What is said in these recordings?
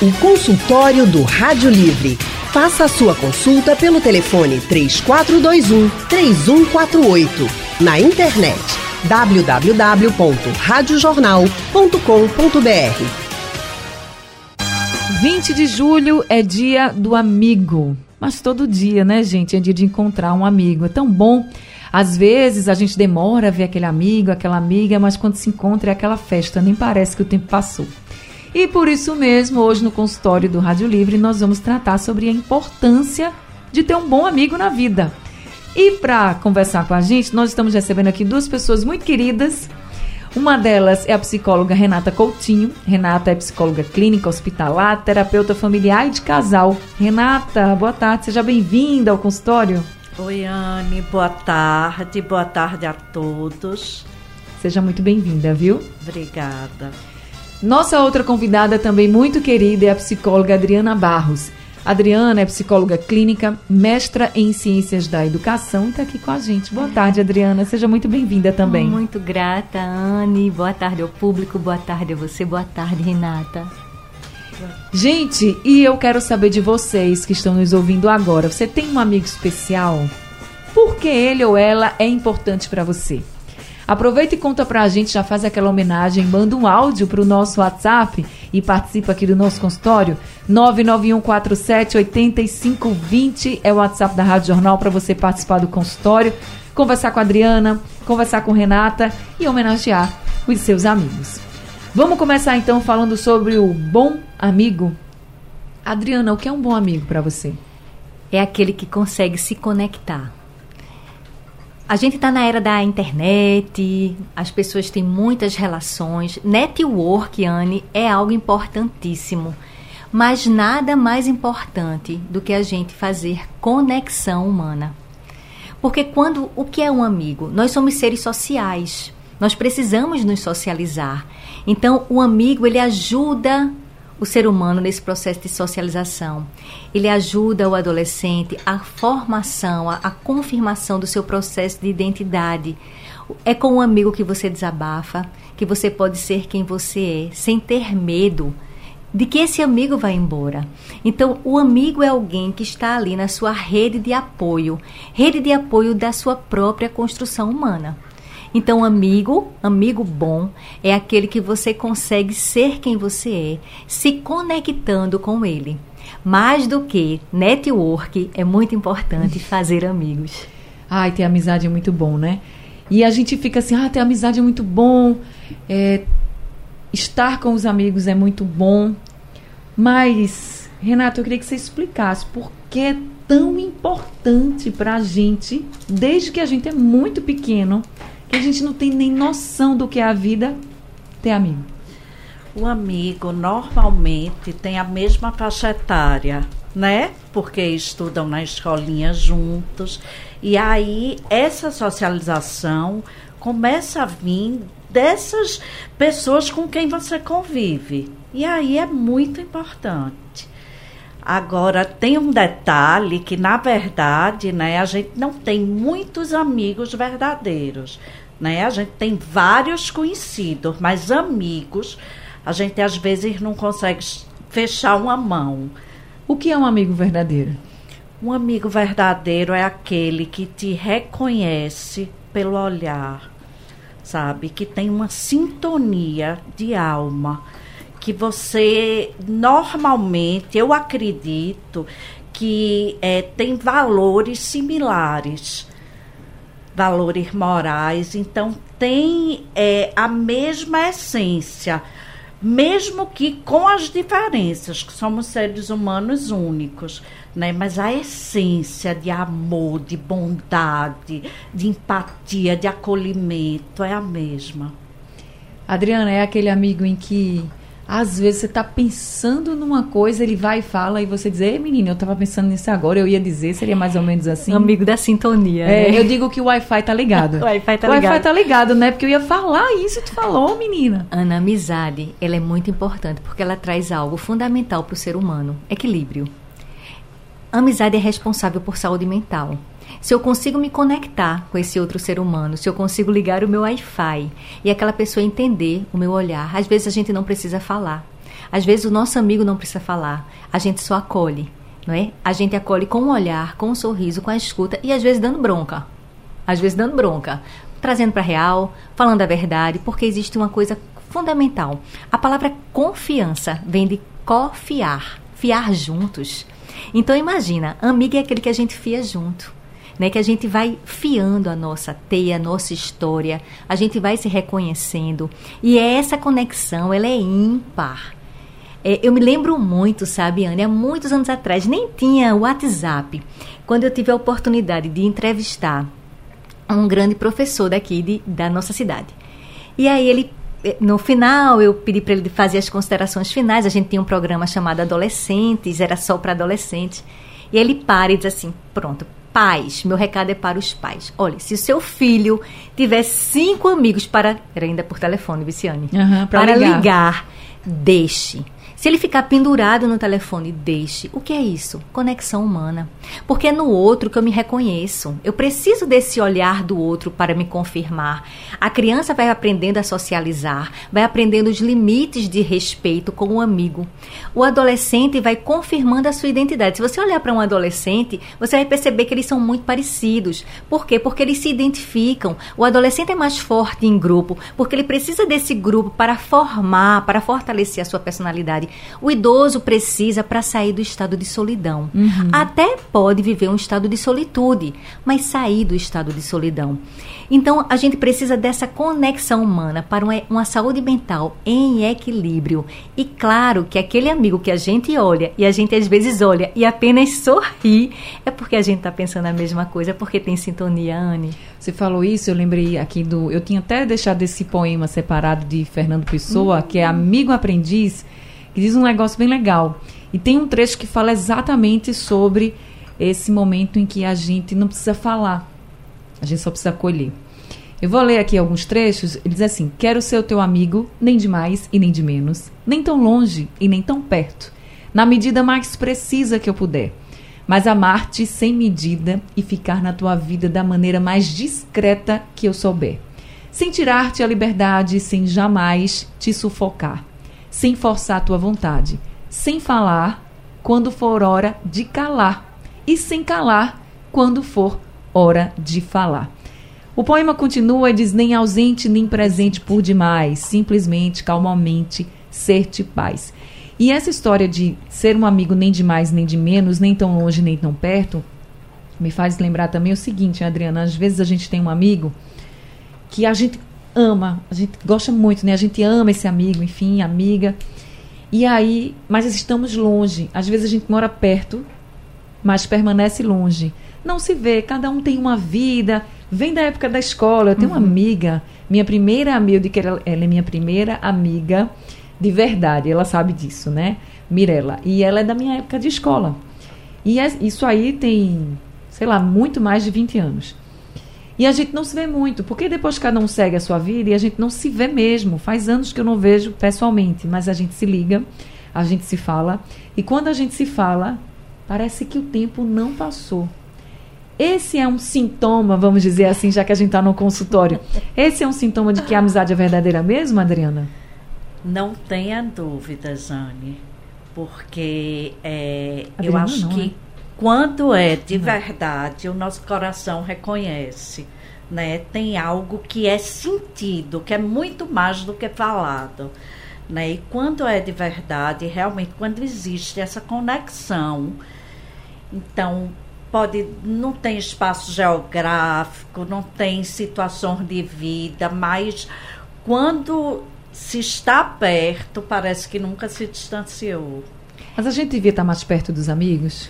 O consultório do Rádio Livre. Faça a sua consulta pelo telefone 3421 3148. Na internet www.radiojornal.com.br. 20 de julho é dia do amigo. Mas todo dia, né, gente? É dia de encontrar um amigo. É tão bom. Às vezes a gente demora a ver aquele amigo, aquela amiga, mas quando se encontra é aquela festa, nem parece que o tempo passou. E por isso mesmo, hoje no consultório do Rádio Livre, nós vamos tratar sobre a importância de ter um bom amigo na vida. E para conversar com a gente, nós estamos recebendo aqui duas pessoas muito queridas. Uma delas é a psicóloga Renata Coutinho. Renata é psicóloga clínica, hospitalar, terapeuta familiar e de casal. Renata, boa tarde, seja bem-vinda ao consultório. Oi, Anne, boa tarde, boa tarde a todos. Seja muito bem-vinda, viu? Obrigada. Nossa outra convidada também muito querida é a psicóloga Adriana Barros. Adriana é psicóloga clínica, mestra em ciências da educação e está aqui com a gente. Boa tarde, Adriana. Seja muito bem-vinda também. Muito grata, Anne. Boa tarde ao público, boa tarde a você, boa tarde, Renata. Gente, e eu quero saber de vocês que estão nos ouvindo agora. Você tem um amigo especial? Por que ele ou ela é importante para você? Aproveita e conta pra gente, já faz aquela homenagem, manda um áudio pro nosso WhatsApp e participa aqui do nosso consultório. 991478520 é o WhatsApp da Rádio Jornal para você participar do consultório, conversar com a Adriana, conversar com Renata e homenagear os seus amigos. Vamos começar então falando sobre o bom amigo. Adriana, o que é um bom amigo para você? É aquele que consegue se conectar a gente está na era da internet, as pessoas têm muitas relações. Network, Anne, é algo importantíssimo. Mas nada mais importante do que a gente fazer conexão humana. Porque quando o que é um amigo? Nós somos seres sociais. Nós precisamos nos socializar. Então, o amigo ele ajuda o ser humano nesse processo de socialização. Ele ajuda o adolescente à formação, à, confirmação do seu processo de identidade. É com um amigo que você desabafa, que você pode ser quem você é, sem ter medo de que esse amigo vai embora. Então, o amigo é alguém que está ali na sua rede de apoio, rede de apoio da sua própria construção humana. Então, amigo, amigo bom, é aquele que você consegue ser quem você é, se conectando com ele. Mais do que network, é muito importante fazer amigos. Ai, ter amizade é muito bom, né? E a gente fica assim, ah, ter amizade é muito bom, é, estar com os amigos é muito bom. Mas, Renato, eu queria que você explicasse por que é tão importante para a gente, desde que a gente é muito pequeno, que a gente não tem nem noção do que é a vida, ter amigo. O amigo normalmente tem a mesma faixa etária, né? Porque estudam na escolinha juntos. E aí essa socialização começa a vir dessas pessoas com quem você convive. E aí é muito importante. Agora, tem um detalhe que, na verdade, né, a gente não tem muitos amigos verdadeiros. Né? A gente tem vários conhecidos, mas amigos, a gente às vezes não consegue fechar uma mão. O que é um amigo verdadeiro? Um amigo verdadeiro é aquele que te reconhece pelo olhar, sabe? Que tem uma sintonia de alma que você normalmente, eu acredito que é, tem valores similares, valores morais, então tem é, a mesma essência, mesmo que com as diferenças, que somos seres humanos únicos, né? Mas a essência de amor, de bondade, de empatia, de acolhimento é a mesma. Adriana, é aquele amigo em que às vezes você está pensando numa coisa, ele vai e fala, e você diz, ei menina, eu estava pensando nisso agora, eu ia dizer, seria mais ou menos assim. Amigo da sintonia. É, né? eu digo que o Wi-Fi tá ligado. o Wi-Fi tá o ligado. Wi-Fi tá ligado, né? Porque eu ia falar isso e tu falou, menina. Ana, a amizade, ela é muito importante, porque ela traz algo fundamental para o ser humano, equilíbrio. A amizade é responsável por saúde mental. Se eu consigo me conectar com esse outro ser humano, se eu consigo ligar o meu Wi-Fi e aquela pessoa entender o meu olhar. Às vezes a gente não precisa falar. Às vezes o nosso amigo não precisa falar. A gente só acolhe, não é? A gente acolhe com o olhar, com o sorriso, com a escuta e às vezes dando bronca. Às vezes dando bronca, trazendo para real, falando a verdade, porque existe uma coisa fundamental. A palavra confiança vem de confiar, fiar juntos. Então imagina, amigo é aquele que a gente fia junto. Né, que a gente vai fiando a nossa teia, a nossa história, a gente vai se reconhecendo. E essa conexão, ela é ímpar. É, eu me lembro muito, sabe, Anne, há muitos anos atrás, nem tinha WhatsApp. Quando eu tive a oportunidade de entrevistar um grande professor daqui de, da nossa cidade. E aí ele eh, no final eu pedi para ele fazer as considerações finais. A gente tinha um programa chamado Adolescentes, era só para adolescentes. E ele para e diz assim: "Pronto, pais, meu recado é para os pais. Olha, se o seu filho tiver cinco amigos para era ainda por telefone, Viciane, uhum, para ligar. ligar, deixe se ele ficar pendurado no telefone, deixe. O que é isso? Conexão humana. Porque é no outro que eu me reconheço. Eu preciso desse olhar do outro para me confirmar. A criança vai aprendendo a socializar, vai aprendendo os limites de respeito com o amigo. O adolescente vai confirmando a sua identidade. Se você olhar para um adolescente, você vai perceber que eles são muito parecidos. Por quê? Porque eles se identificam. O adolescente é mais forte em grupo, porque ele precisa desse grupo para formar, para fortalecer a sua personalidade o idoso precisa para sair do estado de solidão. Uhum. Até pode viver um estado de solitude, mas sair do estado de solidão. Então, a gente precisa dessa conexão humana para uma, uma saúde mental em equilíbrio. E claro que aquele amigo que a gente olha e a gente às vezes olha e apenas sorri, é porque a gente está pensando a mesma coisa, porque tem sintonia, Anne. Você falou isso, eu lembrei aqui do. Eu tinha até deixado esse poema separado de Fernando Pessoa, uhum. que é Amigo Aprendiz que diz um negócio bem legal. E tem um trecho que fala exatamente sobre esse momento em que a gente não precisa falar, a gente só precisa acolher. Eu vou ler aqui alguns trechos. Ele diz assim: Quero ser o teu amigo, nem de mais e nem de menos, nem tão longe e nem tão perto, na medida mais precisa que eu puder, mas amar-te sem medida e ficar na tua vida da maneira mais discreta que eu souber, sem tirar-te a liberdade, sem jamais te sufocar sem forçar a tua vontade, sem falar quando for hora de calar e sem calar quando for hora de falar. O poema continua e diz: nem ausente nem presente por demais, simplesmente, calmamente, ser-te paz. E essa história de ser um amigo nem de mais nem de menos, nem tão longe nem tão perto, me faz lembrar também o seguinte, Adriana: às vezes a gente tem um amigo que a gente ama, a gente gosta muito, né? A gente ama esse amigo, enfim, amiga. E aí, mas estamos longe. Às vezes a gente mora perto, mas permanece longe. Não se vê, cada um tem uma vida. Vem da época da escola. Eu tenho uhum. uma amiga, minha primeira amiga, eu digo que ela, ela é minha primeira amiga de verdade. Ela sabe disso, né? Mirella. E ela é da minha época de escola. E é, isso aí tem, sei lá, muito mais de 20 anos. E a gente não se vê muito, porque depois cada um segue a sua vida e a gente não se vê mesmo. Faz anos que eu não vejo pessoalmente, mas a gente se liga, a gente se fala. E quando a gente se fala, parece que o tempo não passou. Esse é um sintoma, vamos dizer assim, já que a gente está no consultório. Esse é um sintoma de que a amizade é verdadeira mesmo, Adriana? Não tenha dúvidas, Anne. Porque é, eu acho não, que né? Quando é de verdade, o nosso coração reconhece, né? Tem algo que é sentido, que é muito mais do que falado, né? E quando é de verdade, realmente quando existe essa conexão, então pode não tem espaço geográfico, não tem situação de vida, mas quando se está perto, parece que nunca se distanciou. Mas a gente devia estar mais perto dos amigos?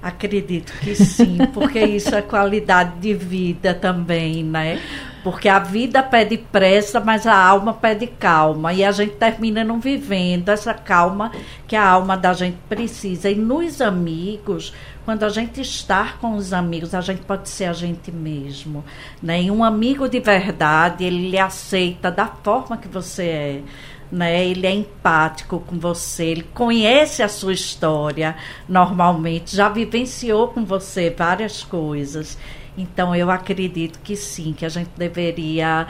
Acredito que sim, porque isso é qualidade de vida também, né? Porque a vida pede pressa, mas a alma pede calma. E a gente termina não vivendo essa calma que a alma da gente precisa. E nos amigos, quando a gente está com os amigos, a gente pode ser a gente mesmo. Né? E um amigo de verdade, ele lhe aceita da forma que você é né? Ele é empático com você, ele conhece a sua história normalmente, já vivenciou com você várias coisas. Então eu acredito que sim, que a gente deveria,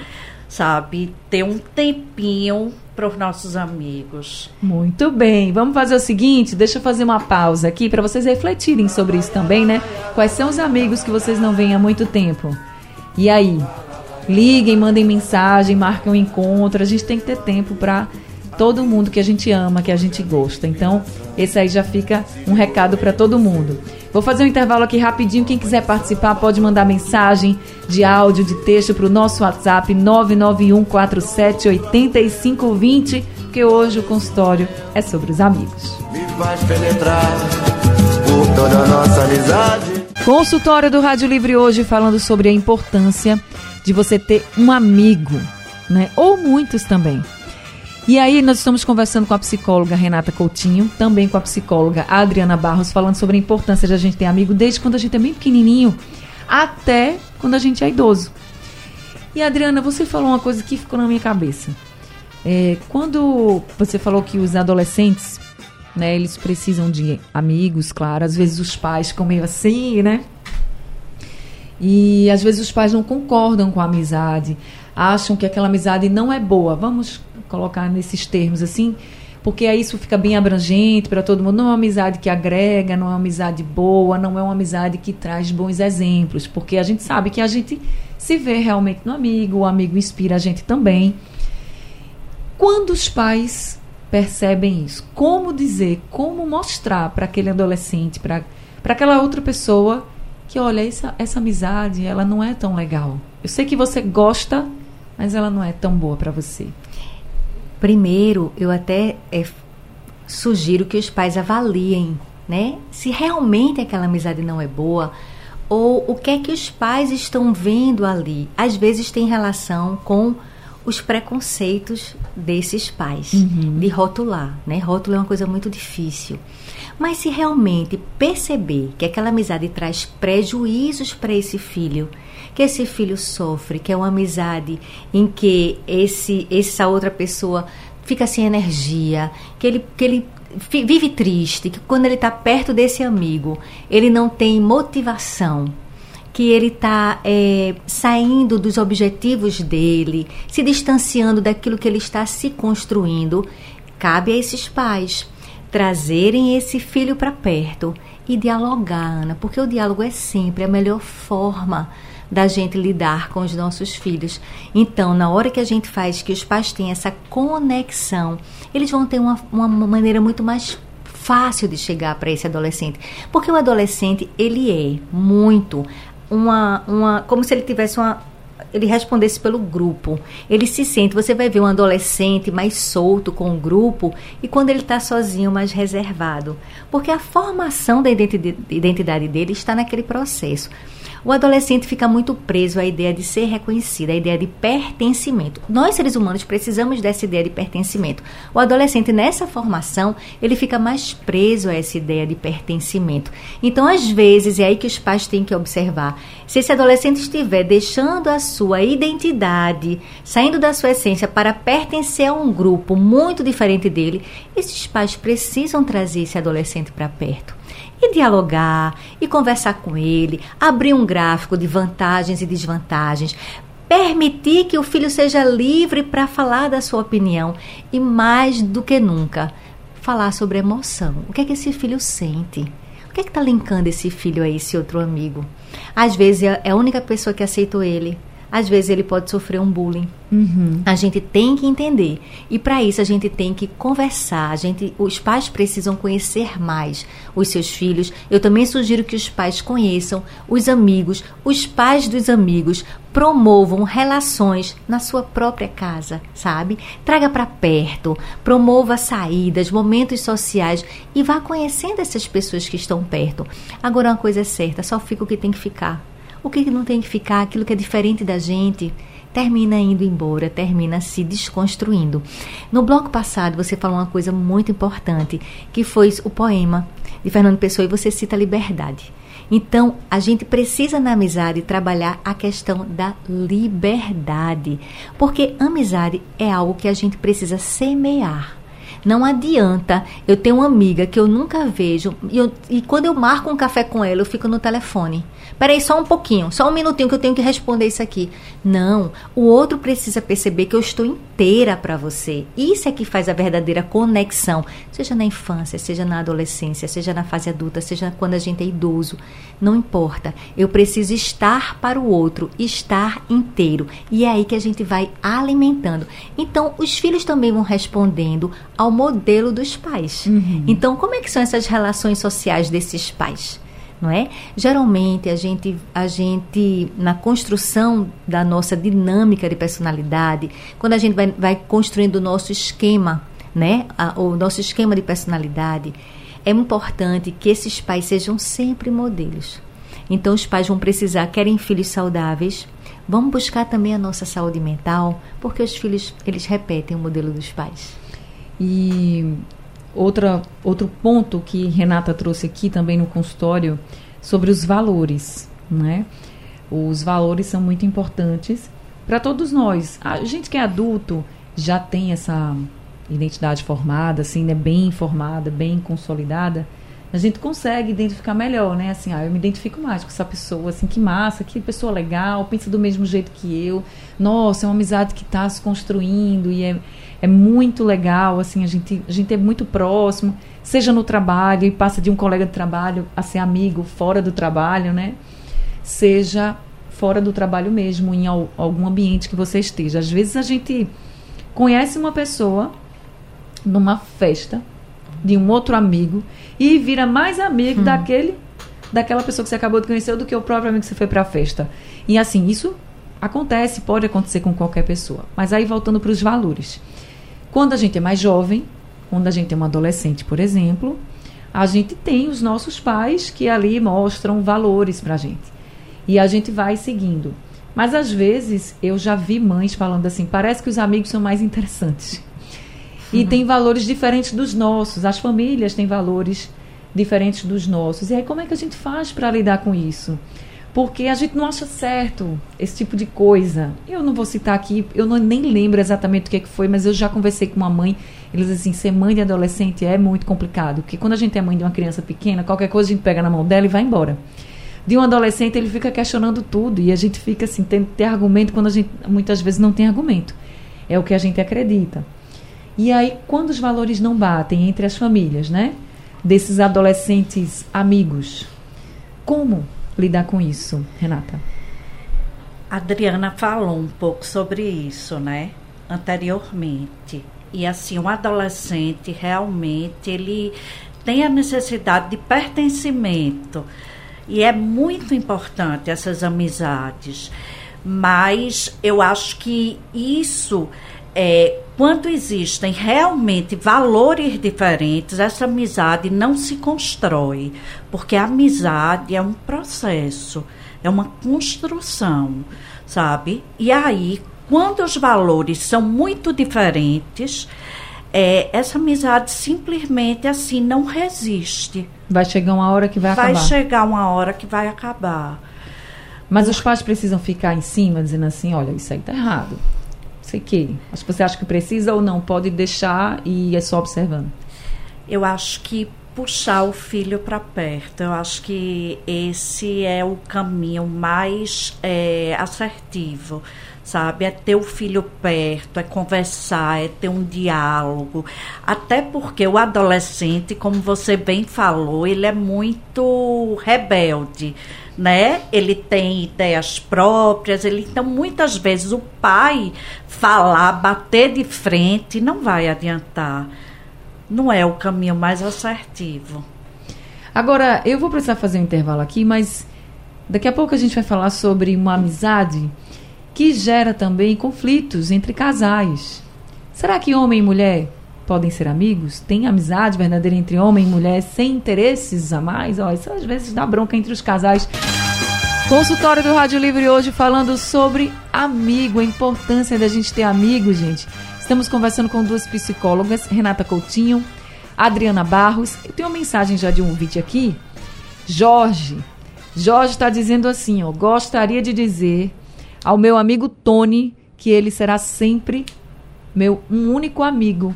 sabe, ter um tempinho para os nossos amigos. Muito bem, vamos fazer o seguinte, deixa eu fazer uma pausa aqui para vocês refletirem sobre isso também, né? Quais são os amigos que vocês não veem há muito tempo? E aí, liguem, mandem mensagem, marquem um encontro. A gente tem que ter tempo para todo mundo que a gente ama, que a gente gosta. Então, esse aí já fica um recado para todo mundo. Vou fazer um intervalo aqui rapidinho. Quem quiser participar pode mandar mensagem de áudio, de texto para o nosso WhatsApp 991478520, porque hoje o consultório é sobre os amigos. Me faz penetrar por toda a nossa amizade. Consultório do Rádio Livre hoje falando sobre a importância de você ter um amigo, né? Ou muitos também. E aí nós estamos conversando com a psicóloga Renata Coutinho, também com a psicóloga Adriana Barros, falando sobre a importância de a gente ter amigo desde quando a gente é bem pequenininho até quando a gente é idoso. E Adriana, você falou uma coisa que ficou na minha cabeça. É, quando você falou que os adolescentes, né, eles precisam de amigos, claro, às vezes os pais ficam meio assim, né? E às vezes os pais não concordam com a amizade, acham que aquela amizade não é boa. Vamos colocar nesses termos assim, porque aí isso fica bem abrangente para todo mundo. Não é uma amizade que agrega, não é uma amizade boa, não é uma amizade que traz bons exemplos, porque a gente sabe que a gente se vê realmente no amigo, o amigo inspira a gente também. Quando os pais percebem isso, como dizer, como mostrar para aquele adolescente, para aquela outra pessoa que olha, essa, essa amizade, ela não é tão legal. Eu sei que você gosta, mas ela não é tão boa para você. Primeiro, eu até é, sugiro que os pais avaliem, né? Se realmente aquela amizade não é boa, ou o que é que os pais estão vendo ali. Às vezes tem relação com os preconceitos desses pais, uhum. de rotular, né? Rótulo é uma coisa muito difícil. Mas se realmente perceber que aquela amizade traz prejuízos para esse filho, que esse filho sofre, que é uma amizade em que esse essa outra pessoa fica sem energia, que ele, que ele vive triste, que quando ele está perto desse amigo, ele não tem motivação, que ele está é, saindo dos objetivos dele, se distanciando daquilo que ele está se construindo, cabe a esses pais trazerem esse filho para perto e dialogar, Ana, porque o diálogo é sempre a melhor forma da gente lidar com os nossos filhos. Então, na hora que a gente faz que os pais tenham essa conexão, eles vão ter uma, uma maneira muito mais fácil de chegar para esse adolescente, porque o adolescente ele é muito uma, uma como se ele tivesse uma ele respondesse pelo grupo. Ele se sente, você vai ver um adolescente mais solto com o grupo e quando ele está sozinho, mais reservado. Porque a formação da identidade dele está naquele processo. O adolescente fica muito preso à ideia de ser reconhecido, à ideia de pertencimento. Nós, seres humanos, precisamos dessa ideia de pertencimento. O adolescente, nessa formação, ele fica mais preso a essa ideia de pertencimento. Então, às vezes, é aí que os pais têm que observar. Se esse adolescente estiver deixando a sua identidade, saindo da sua essência para pertencer a um grupo muito diferente dele, esses pais precisam trazer esse adolescente para perto e dialogar e conversar com ele, abrir um gráfico de vantagens e desvantagens, permitir que o filho seja livre para falar da sua opinião e mais do que nunca falar sobre emoção. O que é que esse filho sente? O que é que está linkando esse filho a esse outro amigo? Às vezes é a única pessoa que aceitou ele às vezes ele pode sofrer um bullying. Uhum. A gente tem que entender. E para isso a gente tem que conversar. A gente, os pais precisam conhecer mais os seus filhos. Eu também sugiro que os pais conheçam os amigos, os pais dos amigos, promovam relações na sua própria casa, sabe? Traga para perto, promova saídas, momentos sociais e vá conhecendo essas pessoas que estão perto. Agora uma coisa é certa, só fica o que tem que ficar. O que não tem que ficar, aquilo que é diferente da gente, termina indo embora, termina se desconstruindo. No bloco passado, você falou uma coisa muito importante, que foi o poema de Fernando Pessoa, e você cita liberdade. Então, a gente precisa na amizade trabalhar a questão da liberdade, porque amizade é algo que a gente precisa semear. Não adianta eu ter uma amiga que eu nunca vejo e, eu, e quando eu marco um café com ela, eu fico no telefone. Peraí, só um pouquinho, só um minutinho que eu tenho que responder isso aqui. Não, o outro precisa perceber que eu estou inteira para você. Isso é que faz a verdadeira conexão, seja na infância, seja na adolescência, seja na fase adulta, seja quando a gente é idoso. Não importa. Eu preciso estar para o outro, estar inteiro. E é aí que a gente vai alimentando. Então, os filhos também vão respondendo ao modelo dos pais. Uhum. Então, como é que são essas relações sociais desses pais? Não é? Geralmente a gente, a gente na construção da nossa dinâmica de personalidade, quando a gente vai, vai construindo o nosso esquema, né, a, o nosso esquema de personalidade, é importante que esses pais sejam sempre modelos. Então os pais vão precisar, querem filhos saudáveis, vamos buscar também a nossa saúde mental, porque os filhos eles repetem o modelo dos pais. E outra, outro ponto que Renata trouxe aqui também no consultório sobre os valores, né? Os valores são muito importantes para todos nós. A gente que é adulto já tem essa identidade formada, assim, né, bem formada, bem consolidada, a gente consegue identificar melhor, né? Assim, ah, eu me identifico mais com essa pessoa, assim, que massa, que pessoa legal, pensa do mesmo jeito que eu. Nossa, é uma amizade que está se construindo e é, é muito legal, assim, a gente, a gente é muito próximo, seja no trabalho e passa de um colega de trabalho a ser amigo fora do trabalho, né? Seja fora do trabalho mesmo, em algum ambiente que você esteja. Às vezes a gente conhece uma pessoa numa festa de um outro amigo e vira mais amigo hum. daquele daquela pessoa que você acabou de conhecer do que o próprio amigo que você foi para a festa. E assim, isso acontece, pode acontecer com qualquer pessoa. Mas aí voltando para os valores. Quando a gente é mais jovem, quando a gente é um adolescente, por exemplo, a gente tem os nossos pais que ali mostram valores para a gente. E a gente vai seguindo. Mas às vezes eu já vi mães falando assim: parece que os amigos são mais interessantes. E tem valores diferentes dos nossos. As famílias têm valores diferentes dos nossos. E aí, como é que a gente faz para lidar com isso? porque a gente não acha certo esse tipo de coisa. Eu não vou citar aqui, eu não, nem lembro exatamente o que, é que foi, mas eu já conversei com uma mãe, eles assim, ser mãe de adolescente é muito complicado, porque quando a gente é mãe de uma criança pequena, qualquer coisa a gente pega na mão dela e vai embora. De um adolescente, ele fica questionando tudo e a gente fica assim, tem ter argumento quando a gente muitas vezes não tem argumento. É o que a gente acredita. E aí, quando os valores não batem entre as famílias, né? Desses adolescentes amigos, como lidar com isso, Renata? A Adriana falou um pouco sobre isso, né? Anteriormente. E assim, um adolescente realmente ele tem a necessidade de pertencimento. E é muito importante essas amizades. Mas eu acho que isso é, quando existem realmente valores diferentes, essa amizade não se constrói, porque a amizade é um processo, é uma construção, sabe? E aí, quando os valores são muito diferentes, é, essa amizade simplesmente assim não resiste. Vai chegar uma hora que vai, vai acabar. Vai chegar uma hora que vai acabar. Mas os pais precisam ficar em cima dizendo assim, olha, isso aí tá errado sei que. Acho que você acha que precisa ou não, pode deixar e é só observando. Eu acho que puxar o filho para perto. Eu acho que esse é o caminho mais é, assertivo, sabe? É ter o filho perto, é conversar, é ter um diálogo. Até porque o adolescente, como você bem falou, ele é muito rebelde né? Ele tem ideias próprias, ele então muitas vezes o pai falar, bater de frente não vai adiantar. Não é o caminho mais assertivo. Agora, eu vou precisar fazer um intervalo aqui, mas daqui a pouco a gente vai falar sobre uma amizade que gera também conflitos entre casais. Será que homem e mulher podem ser amigos? Tem amizade verdadeira entre homem e mulher sem interesses a mais? Ó, isso às vezes dá bronca entre os casais. Consultório do Rádio Livre hoje falando sobre amigo, a importância da gente ter amigos, gente. Estamos conversando com duas psicólogas, Renata Coutinho, Adriana Barros. Eu tenho uma mensagem já de um vídeo aqui. Jorge, Jorge está dizendo assim, ó, gostaria de dizer ao meu amigo Tony que ele será sempre meu um único amigo.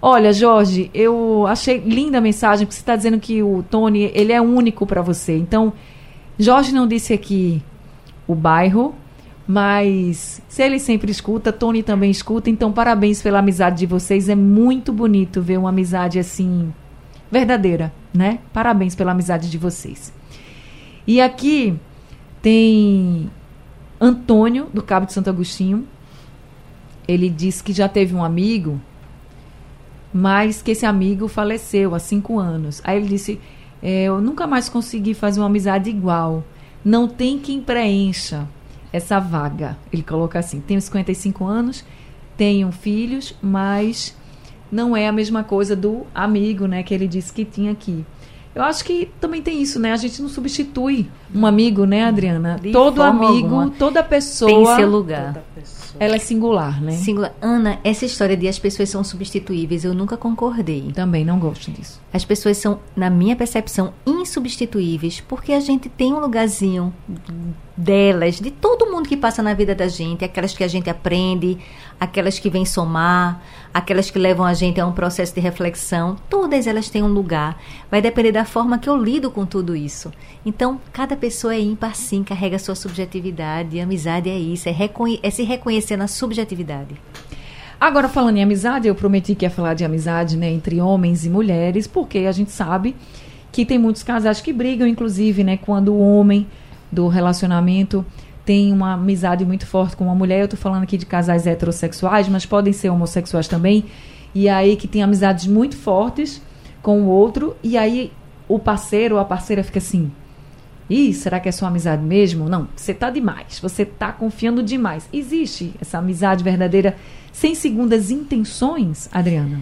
Olha, Jorge, eu achei linda a mensagem porque você está dizendo que o Tony ele é único para você. Então, Jorge não disse aqui o bairro, mas se ele sempre escuta, Tony também escuta. Então, parabéns pela amizade de vocês. É muito bonito ver uma amizade assim verdadeira, né? Parabéns pela amizade de vocês. E aqui tem Antônio, do Cabo de Santo Agostinho. Ele disse que já teve um amigo, mas que esse amigo faleceu há cinco anos. Aí ele disse: é, Eu nunca mais consegui fazer uma amizade igual. Não tem quem preencha essa vaga. Ele coloca assim: Tenho 55 anos, tenho filhos, mas não é a mesma coisa do amigo, né, que ele disse que tinha aqui. Eu acho que também tem isso, né? A gente não substitui um amigo, né, Adriana? De Todo amigo, alguma. toda pessoa. Tem seu lugar. Ela é singular, né? Singular. Ana, essa história de as pessoas são substituíveis, eu nunca concordei. Também não gosto disso. As pessoas são, na minha percepção, insubstituíveis, porque a gente tem um lugarzinho delas, de todo mundo que passa na vida da gente, aquelas que a gente aprende, aquelas que vêm somar, aquelas que levam a gente a um processo de reflexão, todas elas têm um lugar. Vai depender da forma que eu lido com tudo isso. Então, cada pessoa é ímpar sim, carrega a sua subjetividade, e amizade é isso, é, é se reconhecer na subjetividade. Agora, falando em amizade, eu prometi que ia falar de amizade né, entre homens e mulheres, porque a gente sabe que tem muitos casais que brigam, inclusive, né, quando o homem do relacionamento tem uma amizade muito forte com uma mulher. Eu tô falando aqui de casais heterossexuais, mas podem ser homossexuais também. E aí que tem amizades muito fortes com o outro, e aí o parceiro ou a parceira fica assim: Ih, será que é sua amizade mesmo? Não, você tá demais, você tá confiando demais. Existe essa amizade verdadeira sem segundas intenções, Adriana?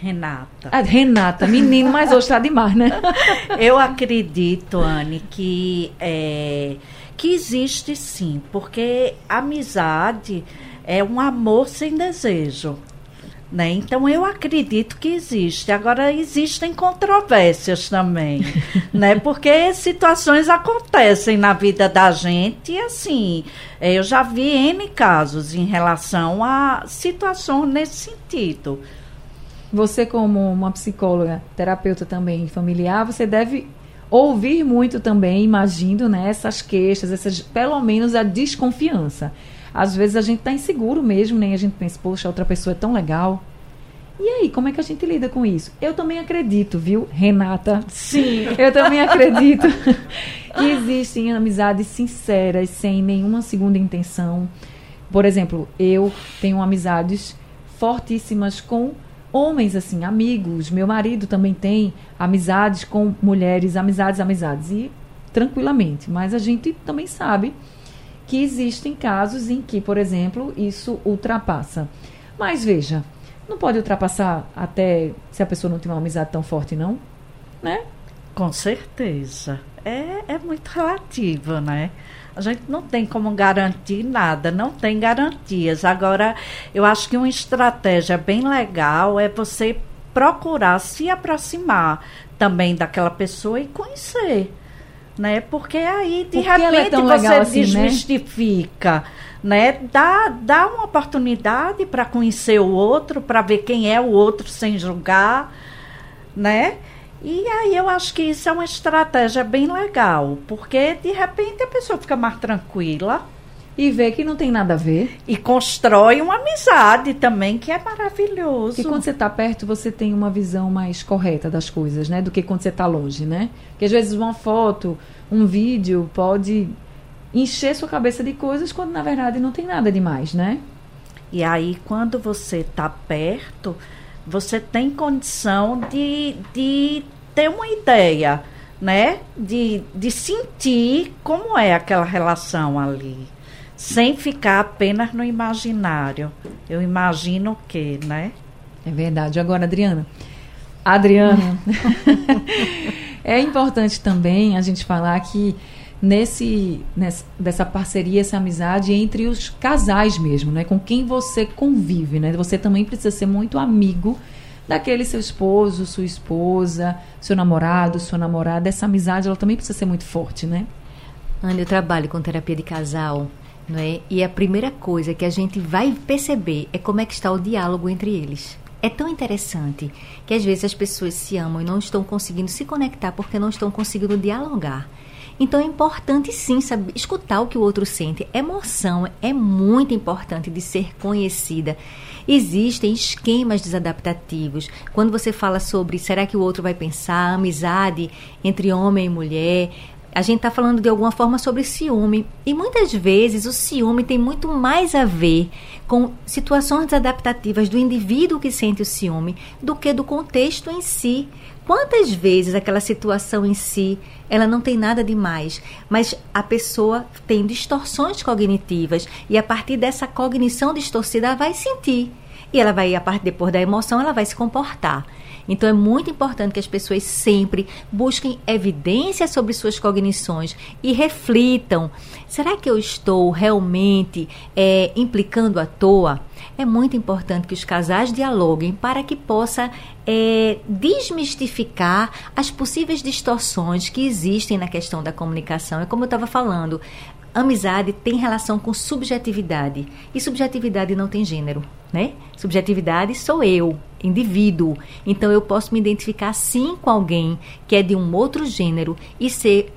Renata. Ah, Renata, menino, mas hoje tá demais, né? Eu acredito, Anne, que, é, que existe sim, porque amizade é um amor sem desejo. Né? Então eu acredito que existe. Agora existem controvérsias também, né? Porque situações acontecem na vida da gente e assim, eh, eu já vi N casos em relação a situações nesse sentido. Você, como uma psicóloga, terapeuta também familiar, você deve ouvir muito também, imagino, né, essas queixas, essas, pelo menos a desconfiança. Às vezes a gente tá inseguro mesmo, né? A gente pensa, poxa, outra pessoa é tão legal. E aí, como é que a gente lida com isso? Eu também acredito, viu, Renata? Sim. Eu também acredito que existem amizades sinceras, sem nenhuma segunda intenção. Por exemplo, eu tenho amizades fortíssimas com homens, assim, amigos. Meu marido também tem amizades com mulheres, amizades, amizades. E tranquilamente. Mas a gente também sabe que existem casos em que, por exemplo, isso ultrapassa. Mas veja, não pode ultrapassar até se a pessoa não tem uma amizade tão forte, não? Né? Com certeza. É, é muito relativo, né? A gente não tem como garantir nada, não tem garantias. Agora, eu acho que uma estratégia bem legal é você procurar se aproximar também daquela pessoa e conhecer. Né? Porque aí, de Por é repente, tão você assim, né? desmistifica. Né? Dá, dá uma oportunidade para conhecer o outro, para ver quem é o outro sem julgar. Né? E aí eu acho que isso é uma estratégia bem legal, porque de repente a pessoa fica mais tranquila E ver que não tem nada a ver. e constrói uma amizade também, que é maravilhoso. Porque quando você está perto, você tem uma visão mais correta das coisas, né? Do que quando você está longe, né? Porque às vezes uma foto, um vídeo pode encher sua cabeça de coisas quando na verdade não tem nada demais, né? E aí, quando você está perto, você tem condição de, de ter uma ideia, né? De, de sentir como é aquela relação ali. Sem ficar apenas no imaginário. Eu imagino o quê, né? É verdade. Agora, Adriana. Adriana. é importante também a gente falar que nesse, nessa dessa parceria, essa amizade entre os casais mesmo, né? Com quem você convive, né? Você também precisa ser muito amigo daquele seu esposo, sua esposa, seu namorado, sua namorada. Essa amizade, ela também precisa ser muito forte, né? Ana, eu trabalho com terapia de casal, não é? E a primeira coisa que a gente vai perceber é como é que está o diálogo entre eles. É tão interessante que às vezes as pessoas se amam e não estão conseguindo se conectar porque não estão conseguindo dialogar. Então é importante sim saber escutar o que o outro sente. Emoção é muito importante de ser conhecida. Existem esquemas desadaptativos. Quando você fala sobre será que o outro vai pensar, amizade entre homem e mulher, a gente está falando de alguma forma sobre ciúme. E muitas vezes o ciúme tem muito mais a ver com situações adaptativas do indivíduo que sente o ciúme do que do contexto em si. Quantas vezes aquela situação em si, ela não tem nada demais, mas a pessoa tem distorções cognitivas e a partir dessa cognição distorcida ela vai sentir. E ela vai, a partir depois da emoção, ela vai se comportar. Então é muito importante que as pessoas sempre busquem evidências sobre suas cognições e reflitam: será que eu estou realmente é, implicando à toa? É muito importante que os casais dialoguem para que possa é, desmistificar as possíveis distorções que existem na questão da comunicação. É como eu estava falando, amizade tem relação com subjetividade. E subjetividade não tem gênero, né? Subjetividade sou eu, indivíduo. Então eu posso me identificar sim com alguém que é de um outro gênero e ser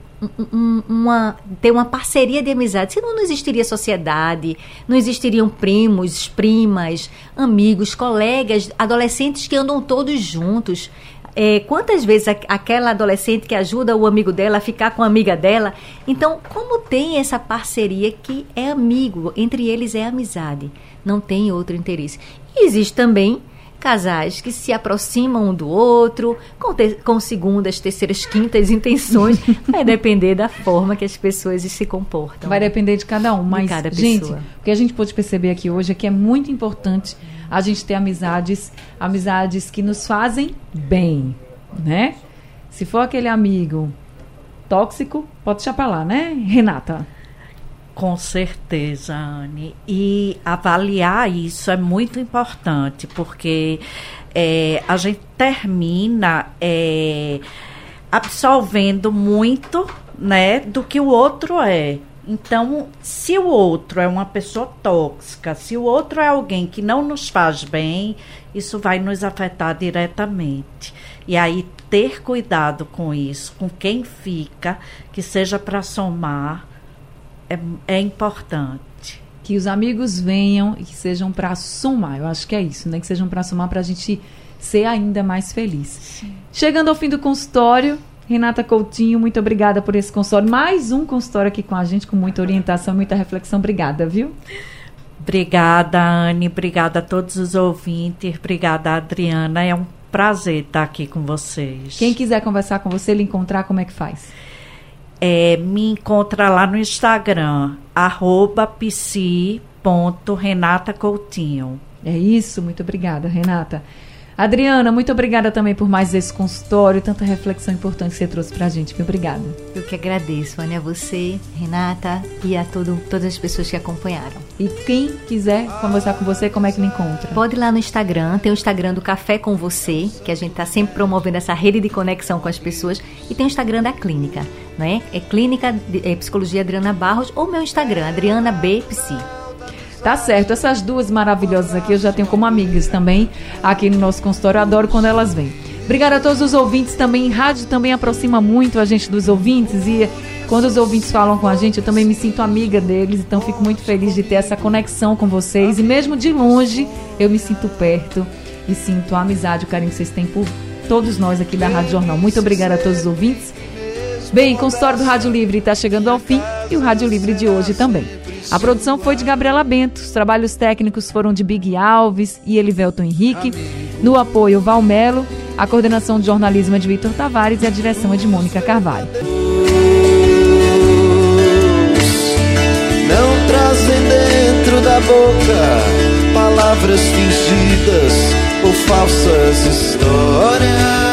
um, uma, ter uma parceria de amizade. Senão não existiria sociedade, não existiriam primos, primas, amigos, colegas, adolescentes que andam todos juntos. É, quantas vezes a, aquela adolescente que ajuda o amigo dela a ficar com a amiga dela. Então, como tem essa parceria que é amigo, entre eles é amizade, não tem outro interesse. E existe também casais que se aproximam um do outro, com, te, com segundas, terceiras, quintas intenções. Vai depender da forma que as pessoas se comportam. Vai depender de cada um, mas, cada gente, pessoa. o que a gente pode perceber aqui hoje é que é muito importante a gente ter amizades, amizades que nos fazem bem, né? Se for aquele amigo tóxico, pode deixar pra lá, né, Renata? Com certeza, Anne. E avaliar isso é muito importante, porque é, a gente termina é, absorvendo muito né, do que o outro é. Então, se o outro é uma pessoa tóxica, se o outro é alguém que não nos faz bem, isso vai nos afetar diretamente. E aí, ter cuidado com isso, com quem fica, que seja para somar, é, é, importante. Que os amigos venham e que sejam para somar. Eu acho que é isso, né? Que sejam para somar para a gente ser ainda mais feliz. Sim. Chegando ao fim do consultório, Renata Coutinho, muito obrigada por esse consultório. Mais um consultório aqui com a gente, com muita orientação, muita reflexão. Obrigada, viu? Obrigada, Anne. Obrigada a todos os ouvintes. Obrigada, Adriana. É um prazer estar aqui com vocês. Quem quiser conversar com você, lhe encontrar, como é que faz? É, me encontra lá no Instagram, arroba psi.renatacoutinho. É isso, muito obrigada, Renata. Adriana, muito obrigada também por mais esse consultório, tanta reflexão importante que você trouxe pra gente. Muito obrigada. Eu que agradeço, Ana, a você, Renata e a todo, todas as pessoas que acompanharam. E quem quiser conversar com você, como é que me encontra? Pode ir lá no Instagram, tem o Instagram do Café com Você, que a gente está sempre promovendo essa rede de conexão com as pessoas, e tem o Instagram da clínica, né? É Clínica de é Psicologia Adriana Barros ou meu Instagram, Adriana B Psi. Tá certo, essas duas maravilhosas aqui eu já tenho como amigas também aqui no nosso consultório. Eu adoro quando elas vêm. Obrigada a todos os ouvintes também. Rádio também aproxima muito a gente dos ouvintes e quando os ouvintes falam com a gente, eu também me sinto amiga deles, então fico muito feliz de ter essa conexão com vocês e mesmo de longe eu me sinto perto e sinto a amizade, o carinho que vocês têm por todos nós aqui da Rádio Jornal. Muito obrigada a todos os ouvintes. Bem, consultório do Rádio Livre está chegando ao fim e o Rádio Livre de hoje também. A produção foi de Gabriela Bento, os trabalhos técnicos foram de Big Alves e Elivelton Henrique, no apoio Valmelo, a coordenação de jornalismo é de Vitor Tavares e a direção é de Mônica Carvalho. Não trazem dentro da boca palavras fingidas ou falsas histórias.